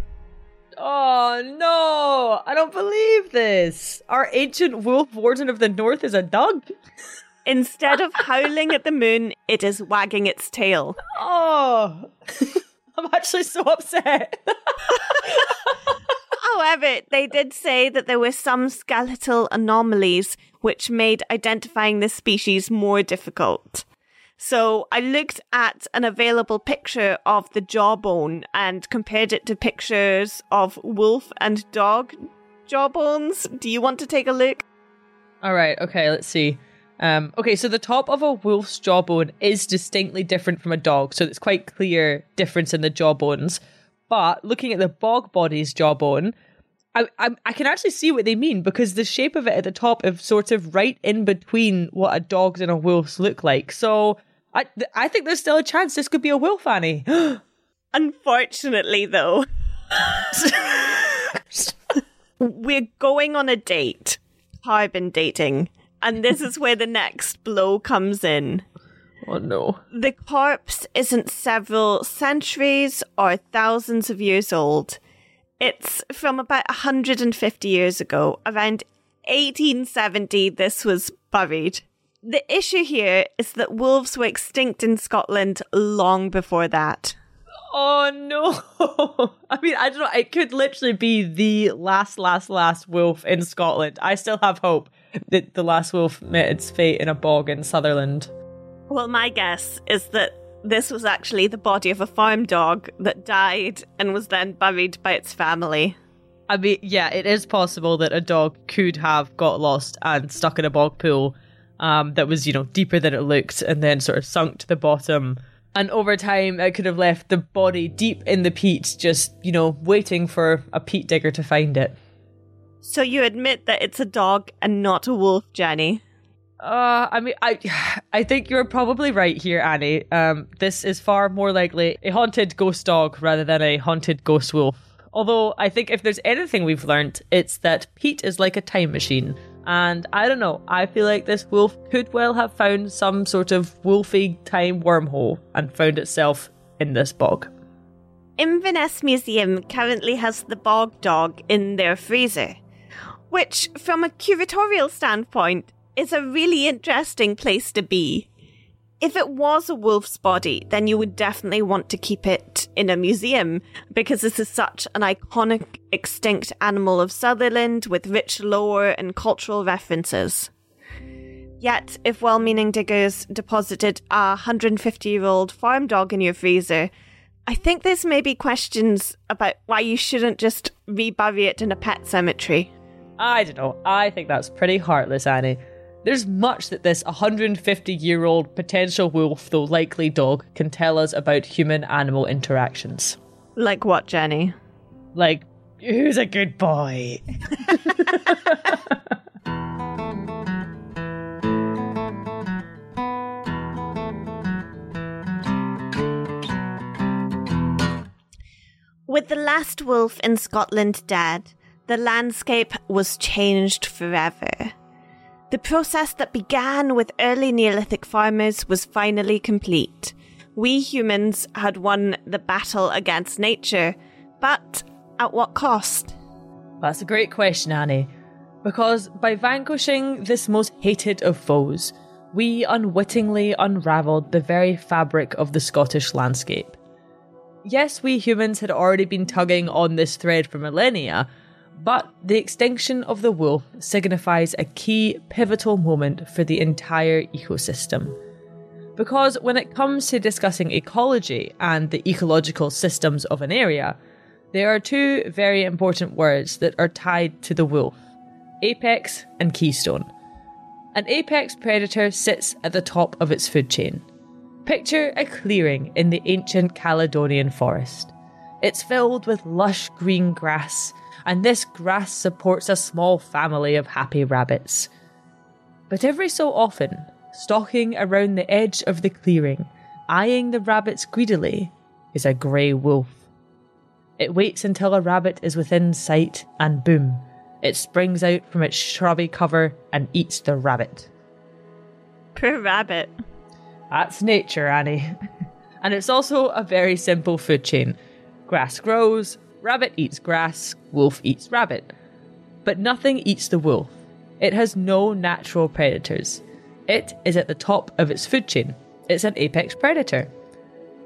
Speaker 1: Oh no! I don't believe this. Our ancient wolf warden of the north is a dog.
Speaker 2: Instead of howling at the moon, it is wagging its tail.
Speaker 1: Oh, I'm actually so upset.
Speaker 2: Oh, However, they did say that there were some skeletal anomalies which made identifying this species more difficult. So I looked at an available picture of the jawbone and compared it to pictures of wolf and dog jawbones. Do you want to take a look?
Speaker 1: All right, okay, let's see. Um, okay, so the top of a wolf's jawbone is distinctly different from a dog, so it's quite clear difference in the jawbones. But looking at the bog body's jawbone, I, I, I can actually see what they mean because the shape of it at the top is sort of right in between what a dog's and a wolf's look like. So I I think there's still a chance this could be a wolf, Annie.
Speaker 2: Unfortunately, though, we're going on a date, How I've been dating, and this is where the next blow comes in.
Speaker 1: Oh no.
Speaker 2: The corpse isn't several centuries or thousands of years old. It's from about 150 years ago. Around 1870, this was buried. The issue here is that wolves were extinct in Scotland long before that.
Speaker 1: Oh no. I mean, I don't know. It could literally be the last, last, last wolf in Scotland. I still have hope that the last wolf met its fate in a bog in Sutherland.
Speaker 2: Well, my guess is that this was actually the body of a farm dog that died and was then buried by its family.
Speaker 1: I mean, yeah, it is possible that a dog could have got lost and stuck in a bog pool um, that was, you know, deeper than it looked and then sort of sunk to the bottom. And over time, it could have left the body deep in the peat, just, you know, waiting for a peat digger to find it.
Speaker 2: So you admit that it's a dog and not a wolf, Jenny?
Speaker 1: Uh, I mean, I, I think you're probably right here, Annie. Um, this is far more likely a haunted ghost dog rather than a haunted ghost wolf. Although I think if there's anything we've learned, it's that peat is like a time machine. And I don't know, I feel like this wolf could well have found some sort of wolfy time wormhole and found itself in this bog.
Speaker 2: Inverness Museum currently has the bog dog in their freezer, which, from a curatorial standpoint, is a really interesting place to be. If it was a wolf's body, then you would definitely want to keep it in a museum because this is such an iconic extinct animal of Sutherland with rich lore and cultural references. Yet, if well meaning diggers deposited a 150 year old farm dog in your freezer, I think there's maybe questions about why you shouldn't just rebury it in a pet cemetery.
Speaker 1: I don't know. I think that's pretty heartless, Annie. There's much that this 150 year old potential wolf, though likely dog, can tell us about human animal interactions.
Speaker 2: Like what, Jenny?
Speaker 1: Like, who's a good boy?
Speaker 2: With the last wolf in Scotland dead, the landscape was changed forever. The process that began with early Neolithic farmers was finally complete. We humans had won the battle against nature, but at what cost?
Speaker 1: That's a great question, Annie. Because by vanquishing this most hated of foes, we unwittingly unravelled the very fabric of the Scottish landscape. Yes, we humans had already been tugging on this thread for millennia, but the extinction of the wolf signifies a key pivotal moment for the entire ecosystem. Because when it comes to discussing ecology and the ecological systems of an area, there are two very important words that are tied to the wolf apex and keystone. An apex predator sits at the top of its food chain. Picture a clearing in the ancient Caledonian forest. It's filled with lush green grass and this grass supports a small family of happy rabbits. But every so often, stalking around the edge of the clearing, eyeing the rabbits greedily, is a grey wolf. It waits until a rabbit is within sight, and boom, it springs out from its shrubby cover and eats the rabbit.
Speaker 2: Poor rabbit.
Speaker 1: That's nature, Annie. and it's also a very simple food chain. Grass grows, Rabbit eats grass, wolf eats rabbit. But nothing eats the wolf. It has no natural predators. It is at the top of its food chain. It's an apex predator.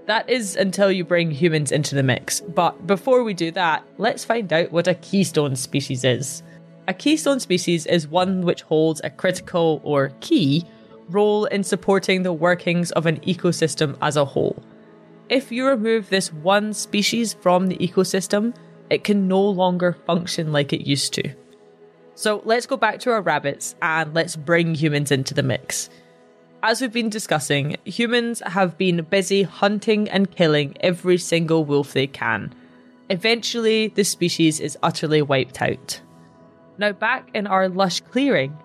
Speaker 1: That is until you bring humans into the mix. But before we do that, let's find out what a keystone species is. A keystone species is one which holds a critical or key role in supporting the workings of an ecosystem as a whole if you remove this one species from the ecosystem, it can no longer function like it used to. So let's go back to our rabbits and let's bring humans into the mix. As we've been discussing, humans have been busy hunting and killing every single wolf they can. Eventually, the species is utterly wiped out. Now, back in our lush clearing,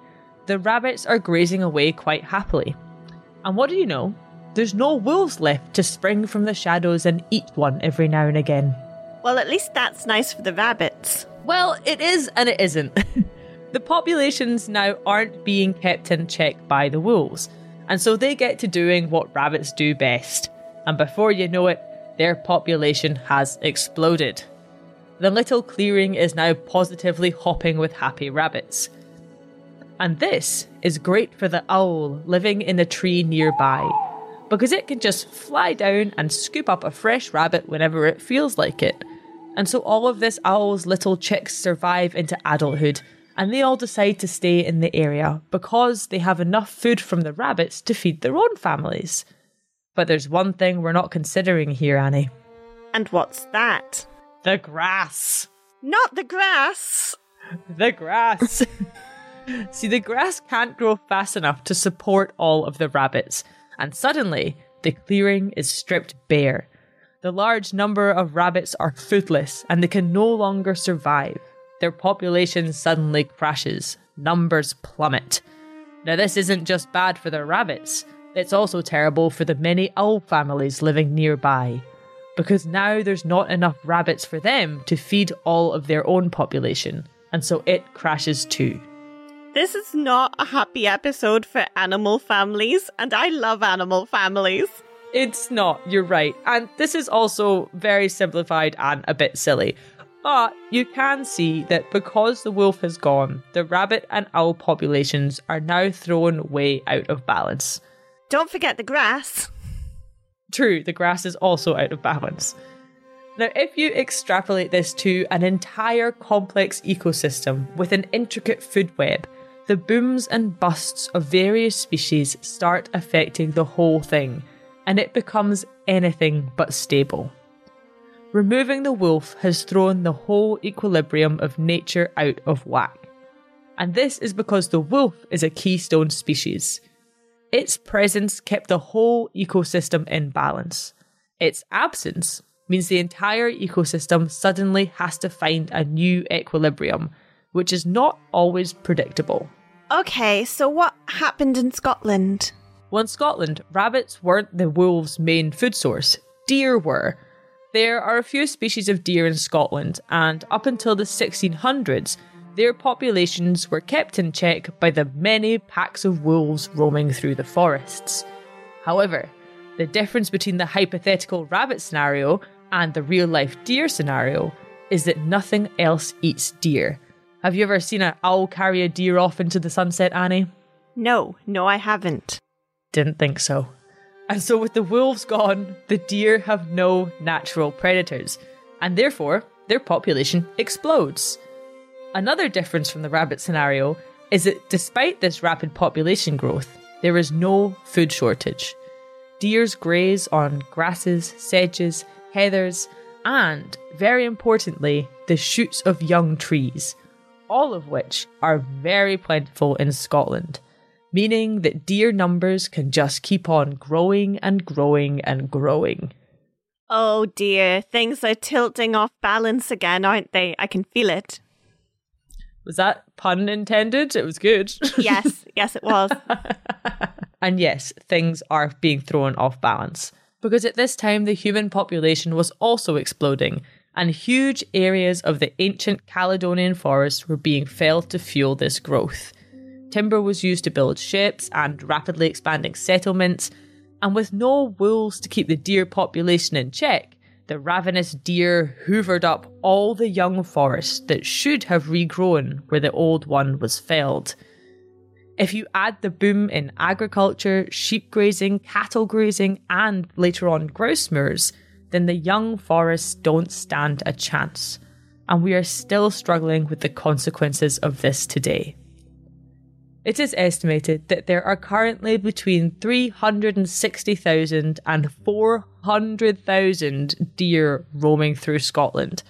Speaker 1: the rabbits are grazing away quite happily. And what do you know? There's no wolves left to spring from the shadows and eat one every now and again.
Speaker 2: Well, at least that's nice for the rabbits.
Speaker 1: Well, it is and it isn't. the populations now aren't being kept in check by the wolves, and so they get to doing what rabbits do best. And before you know it, their population has exploded. The little clearing is now positively hopping with happy rabbits. And this is great for the owl living in the tree nearby because it can just fly down and scoop up a fresh rabbit whenever it feels like it. And so all of this owl's little chicks survive into adulthood and they all decide to stay in the area because they have enough food from the rabbits to feed their own families. But there's one thing we're not considering here, Annie.
Speaker 2: And what's that?
Speaker 1: The grass.
Speaker 2: Not the grass.
Speaker 1: The grass. See, the grass can't grow fast enough to support all of the rabbits, and suddenly the clearing is stripped bare. The large number of rabbits are foodless and they can no longer survive. Their population suddenly crashes, numbers plummet. Now, this isn't just bad for the rabbits, it's also terrible for the many owl families living nearby. Because now there's not enough rabbits for them to feed all of their own population, and so it crashes too.
Speaker 2: This is not a happy episode for animal families, and I love animal families.
Speaker 1: It's not, you're right. And this is also very simplified and a bit silly. But you can see that because the wolf has gone, the rabbit and owl populations are now thrown way out of balance.
Speaker 2: Don't forget the grass.
Speaker 1: True, the grass is also out of balance. Now, if you extrapolate this to an entire complex ecosystem with an intricate food web, the booms and busts of various species start affecting the whole thing, and it becomes anything but stable. Removing the wolf has thrown the whole equilibrium of nature out of whack. And this is because the wolf is a keystone species. Its presence kept the whole ecosystem in balance. Its absence means the entire ecosystem suddenly has to find a new equilibrium, which is not always predictable.
Speaker 2: Okay, so what happened in Scotland?
Speaker 1: Well, in Scotland, rabbits weren't the wolves' main food source, deer were. There are a few species of deer in Scotland, and up until the 1600s, their populations were kept in check by the many packs of wolves roaming through the forests. However, the difference between the hypothetical rabbit scenario and the real life deer scenario is that nothing else eats deer. Have you ever seen an owl carry a deer off into the sunset, Annie?
Speaker 2: No, no, I haven't.
Speaker 1: Didn't think so. And so, with the wolves gone, the deer have no natural predators, and therefore their population explodes. Another difference from the rabbit scenario is that despite this rapid population growth, there is no food shortage. Deers graze on grasses, sedges, heathers, and, very importantly, the shoots of young trees, all of which are very plentiful in Scotland, meaning that deer numbers can just keep on growing and growing and growing.
Speaker 2: Oh dear, things are tilting off balance again, aren't they? I can feel it.
Speaker 1: Was that pun intended? It was good.
Speaker 2: Yes, yes, it was.
Speaker 1: and yes, things are being thrown off balance. Because at this time, the human population was also exploding, and huge areas of the ancient Caledonian forest were being felled to fuel this growth. Timber was used to build ships and rapidly expanding settlements, and with no wolves to keep the deer population in check, the ravenous deer hoovered up all the young forest that should have regrown where the old one was felled. If you add the boom in agriculture, sheep grazing, cattle grazing, and later on grouse moors, then the young forests don't stand a chance. And we are still struggling with the consequences of this today. It is estimated that there are currently between 360,000 and 400,000 deer roaming through Scotland.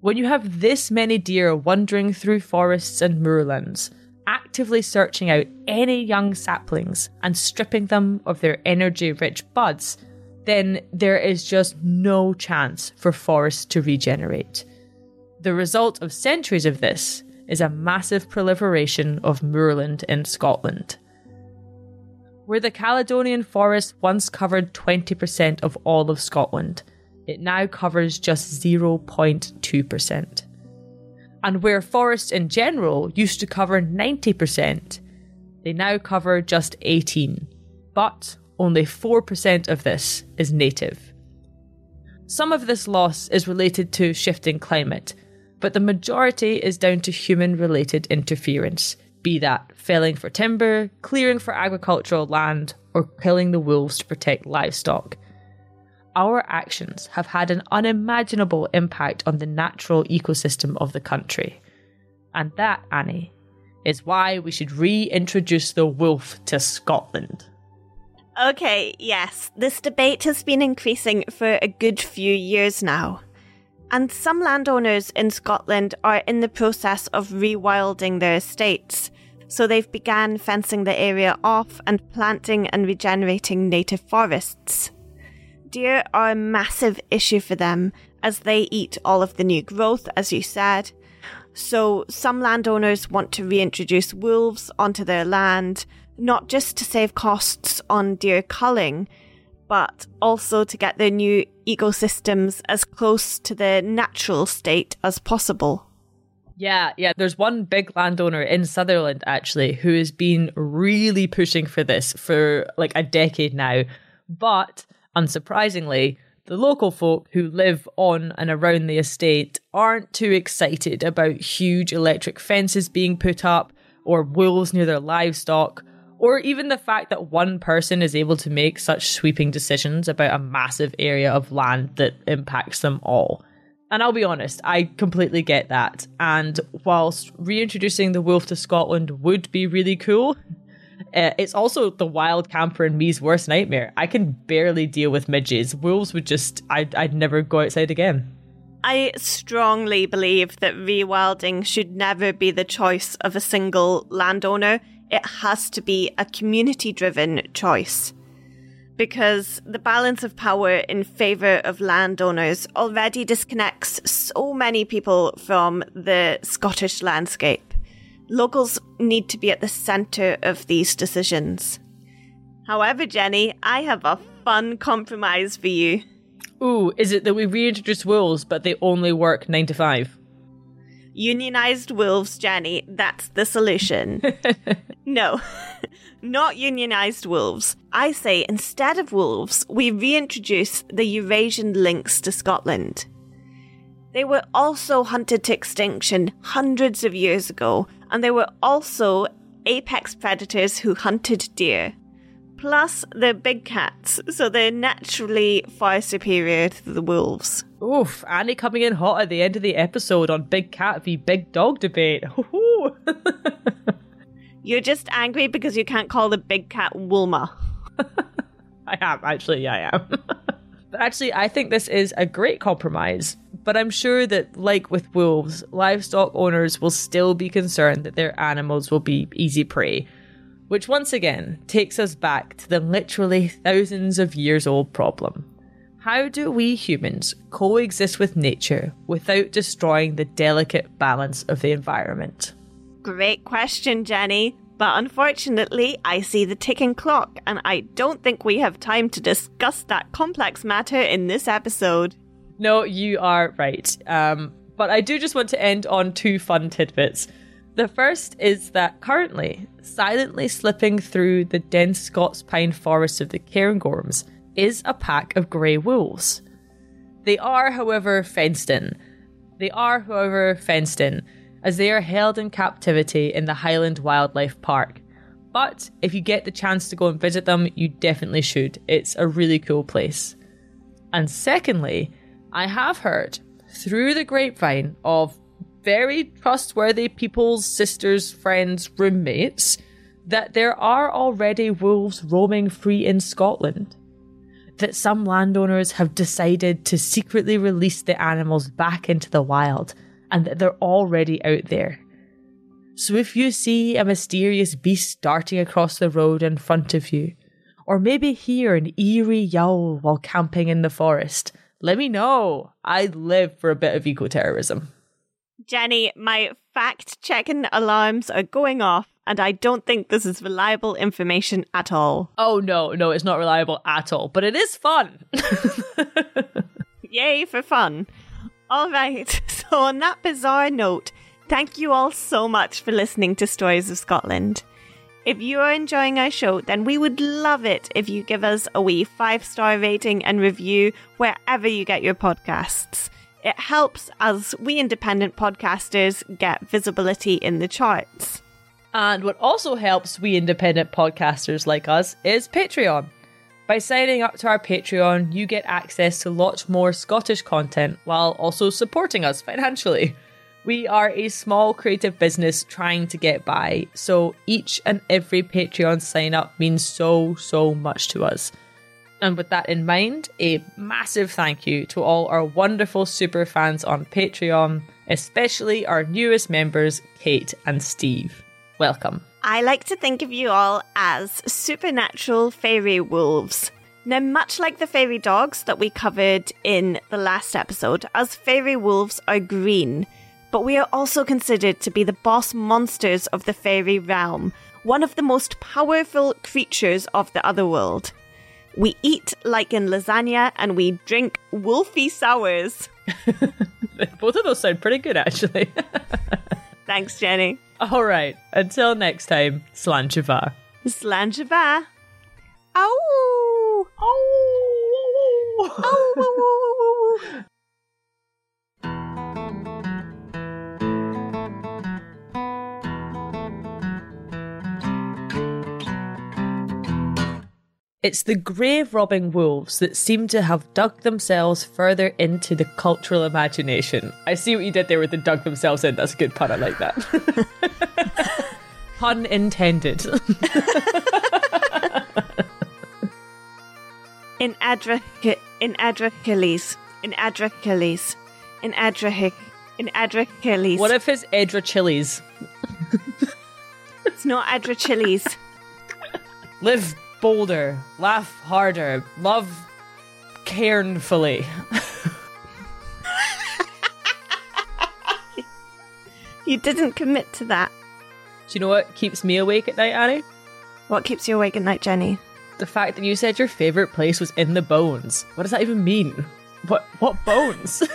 Speaker 1: When you have this many deer wandering through forests and moorlands, actively searching out any young saplings and stripping them of their energy rich buds, then there is just no chance for forests to regenerate. The result of centuries of this is a massive proliferation of moorland in Scotland. Where the Caledonian forest once covered 20% of all of Scotland, it now covers just 0.2%. And where forests in general used to cover 90%, they now cover just 18. But only 4% of this is native. Some of this loss is related to shifting climate, but the majority is down to human related interference, be that felling for timber, clearing for agricultural land, or killing the wolves to protect livestock. Our actions have had an unimaginable impact on the natural ecosystem of the country. And that, Annie, is why we should reintroduce the wolf to Scotland.
Speaker 2: Okay, yes, this debate has been increasing for a good few years now. And some landowners in Scotland are in the process of rewilding their estates. So they've began fencing the area off and planting and regenerating native forests. Deer are a massive issue for them as they eat all of the new growth, as you said. So some landowners want to reintroduce wolves onto their land, not just to save costs on deer culling, but also to get their new ecosystems as close to the natural state as possible.
Speaker 1: Yeah, yeah. There's one big landowner in Sutherland actually who has been really pushing for this for like a decade now. But unsurprisingly, the local folk who live on and around the estate aren't too excited about huge electric fences being put up or wolves near their livestock or even the fact that one person is able to make such sweeping decisions about a massive area of land that impacts them all. And I'll be honest, I completely get that. And whilst reintroducing the wolf to Scotland would be really cool, uh, it's also the wild camper and me's worst nightmare. I can barely deal with midges. Wolves would just, I'd, I'd never go outside again.
Speaker 2: I strongly believe that rewilding should never be the choice of a single landowner it has to be a community driven choice. Because the balance of power in favour of landowners already disconnects so many people from the Scottish landscape. Locals need to be at the centre of these decisions. However, Jenny, I have a fun compromise for you.
Speaker 1: Ooh, is it that we reintroduce wolves but they only work 9 to 5?
Speaker 2: Unionized wolves, Jenny. That's the solution. no, not unionized wolves. I say instead of wolves, we reintroduce the Eurasian lynx to Scotland. They were also hunted to extinction hundreds of years ago, and they were also apex predators who hunted deer. Plus, they're big cats, so they're naturally far superior to the wolves.
Speaker 1: Oof, Annie coming in hot at the end of the episode on Big Cat v Big Dog debate.
Speaker 2: You're just angry because you can't call the big cat Woolma.
Speaker 1: I am, actually, yeah, I am. but actually, I think this is a great compromise. But I'm sure that, like with wolves, livestock owners will still be concerned that their animals will be easy prey. Which once again takes us back to the literally thousands of years old problem how do we humans coexist with nature without destroying the delicate balance of the environment?
Speaker 2: Great question, Jenny. But unfortunately, I see the ticking clock, and I don't think we have time to discuss that complex matter in this episode.
Speaker 1: No, you are right. Um, but I do just want to end on two fun tidbits. The first is that currently, silently slipping through the dense Scots pine forests of the Cairngorms is a pack of grey wolves. They are, however, fenced in. They are, however, fenced in, as they are held in captivity in the Highland Wildlife Park. But if you get the chance to go and visit them, you definitely should. It's a really cool place. And secondly, I have heard through the grapevine of very trustworthy people's sisters, friends, roommates that there are already wolves roaming free in Scotland that some landowners have decided to secretly release the animals back into the wild and that they're already out there. So if you see a mysterious beast darting across the road in front of you, or maybe hear an eerie yowl while camping in the forest, let me know. I live for a bit of eco-terrorism.
Speaker 2: Jenny, my fact checking alarms are going off and I don't think this is reliable information at all.
Speaker 1: Oh, no, no, it's not reliable at all, but it is fun.
Speaker 2: Yay for fun. All right, on that bizarre note, thank you all so much for listening to Stories of Scotland. If you are enjoying our show, then we would love it if you give us a wee five star rating and review wherever you get your podcasts. It helps as we independent podcasters get visibility in the charts.
Speaker 1: And what also helps we independent podcasters like us is Patreon. By signing up to our Patreon, you get access to lots more Scottish content while also supporting us financially. We are a small creative business trying to get by, so each and every Patreon sign up means so, so much to us. And with that in mind, a massive thank you to all our wonderful super fans on Patreon, especially our newest members, Kate and Steve. Welcome.
Speaker 2: I like to think of you all as supernatural fairy wolves. Now, much like the fairy dogs that we covered in the last episode, us fairy wolves are green, but we are also considered to be the boss monsters of the fairy realm, one of the most powerful creatures of the other world. We eat like in lasagna and we drink wolfy sours.
Speaker 1: Both of those sound pretty good, actually.
Speaker 2: Thanks, Jenny.
Speaker 1: All right. Until next time,
Speaker 2: Slàinte mhath.
Speaker 1: Slanchava.
Speaker 2: Ow!
Speaker 1: It's the grave robbing wolves that seem to have dug themselves further into the cultural imagination. I see what you did there with the dug themselves in. That's a good pun. I like that. pun intended.
Speaker 2: in Adra in Adrachiles. In Adrachiles. In Adrahic in Adrachiles.
Speaker 1: what if it's Edra Chilies?
Speaker 2: it's not Adrachiles?
Speaker 1: Live bolder, laugh harder, love cairnfully.
Speaker 2: you didn't commit to that.
Speaker 1: Do you know what keeps me awake at night, Annie?
Speaker 2: What keeps you awake at night, Jenny?
Speaker 1: The fact that you said your favourite place was in the bones. What does that even mean? What what bones?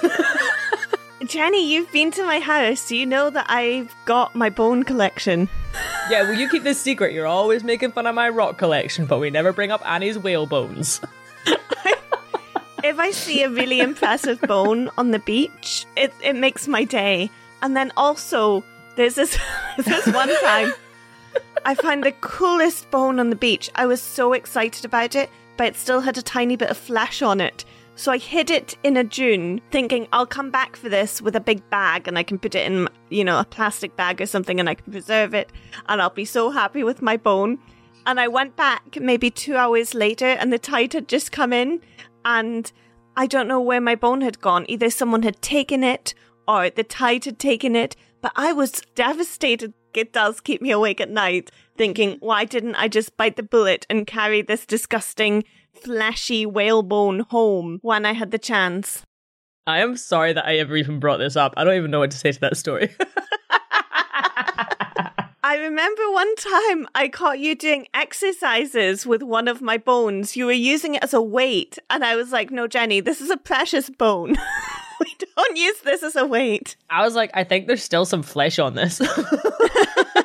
Speaker 2: Jenny, you've been to my house. You know that I've got my bone collection.
Speaker 1: yeah, well, you keep this secret. You're always making fun of my rock collection, but we never bring up Annie's whale bones.
Speaker 2: if I see a really impressive bone on the beach, it, it makes my day. And then also, there's this, this one time I found the coolest bone on the beach. I was so excited about it, but it still had a tiny bit of flesh on it. So I hid it in a dune, thinking I'll come back for this with a big bag and I can put it in, you know, a plastic bag or something and I can preserve it and I'll be so happy with my bone. And I went back maybe two hours later and the tide had just come in and I don't know where my bone had gone. Either someone had taken it or the tide had taken it, but I was devastated. It does keep me awake at night thinking, why didn't I just bite the bullet and carry this disgusting fleshy whalebone home when I had the chance.
Speaker 1: I am sorry that I ever even brought this up. I don't even know what to say to that story.
Speaker 2: I remember one time I caught you doing exercises with one of my bones. You were using it as a weight, and I was like, no, Jenny, this is a precious bone. we don't use this as a weight.
Speaker 1: I was like, I think there's still some flesh on this.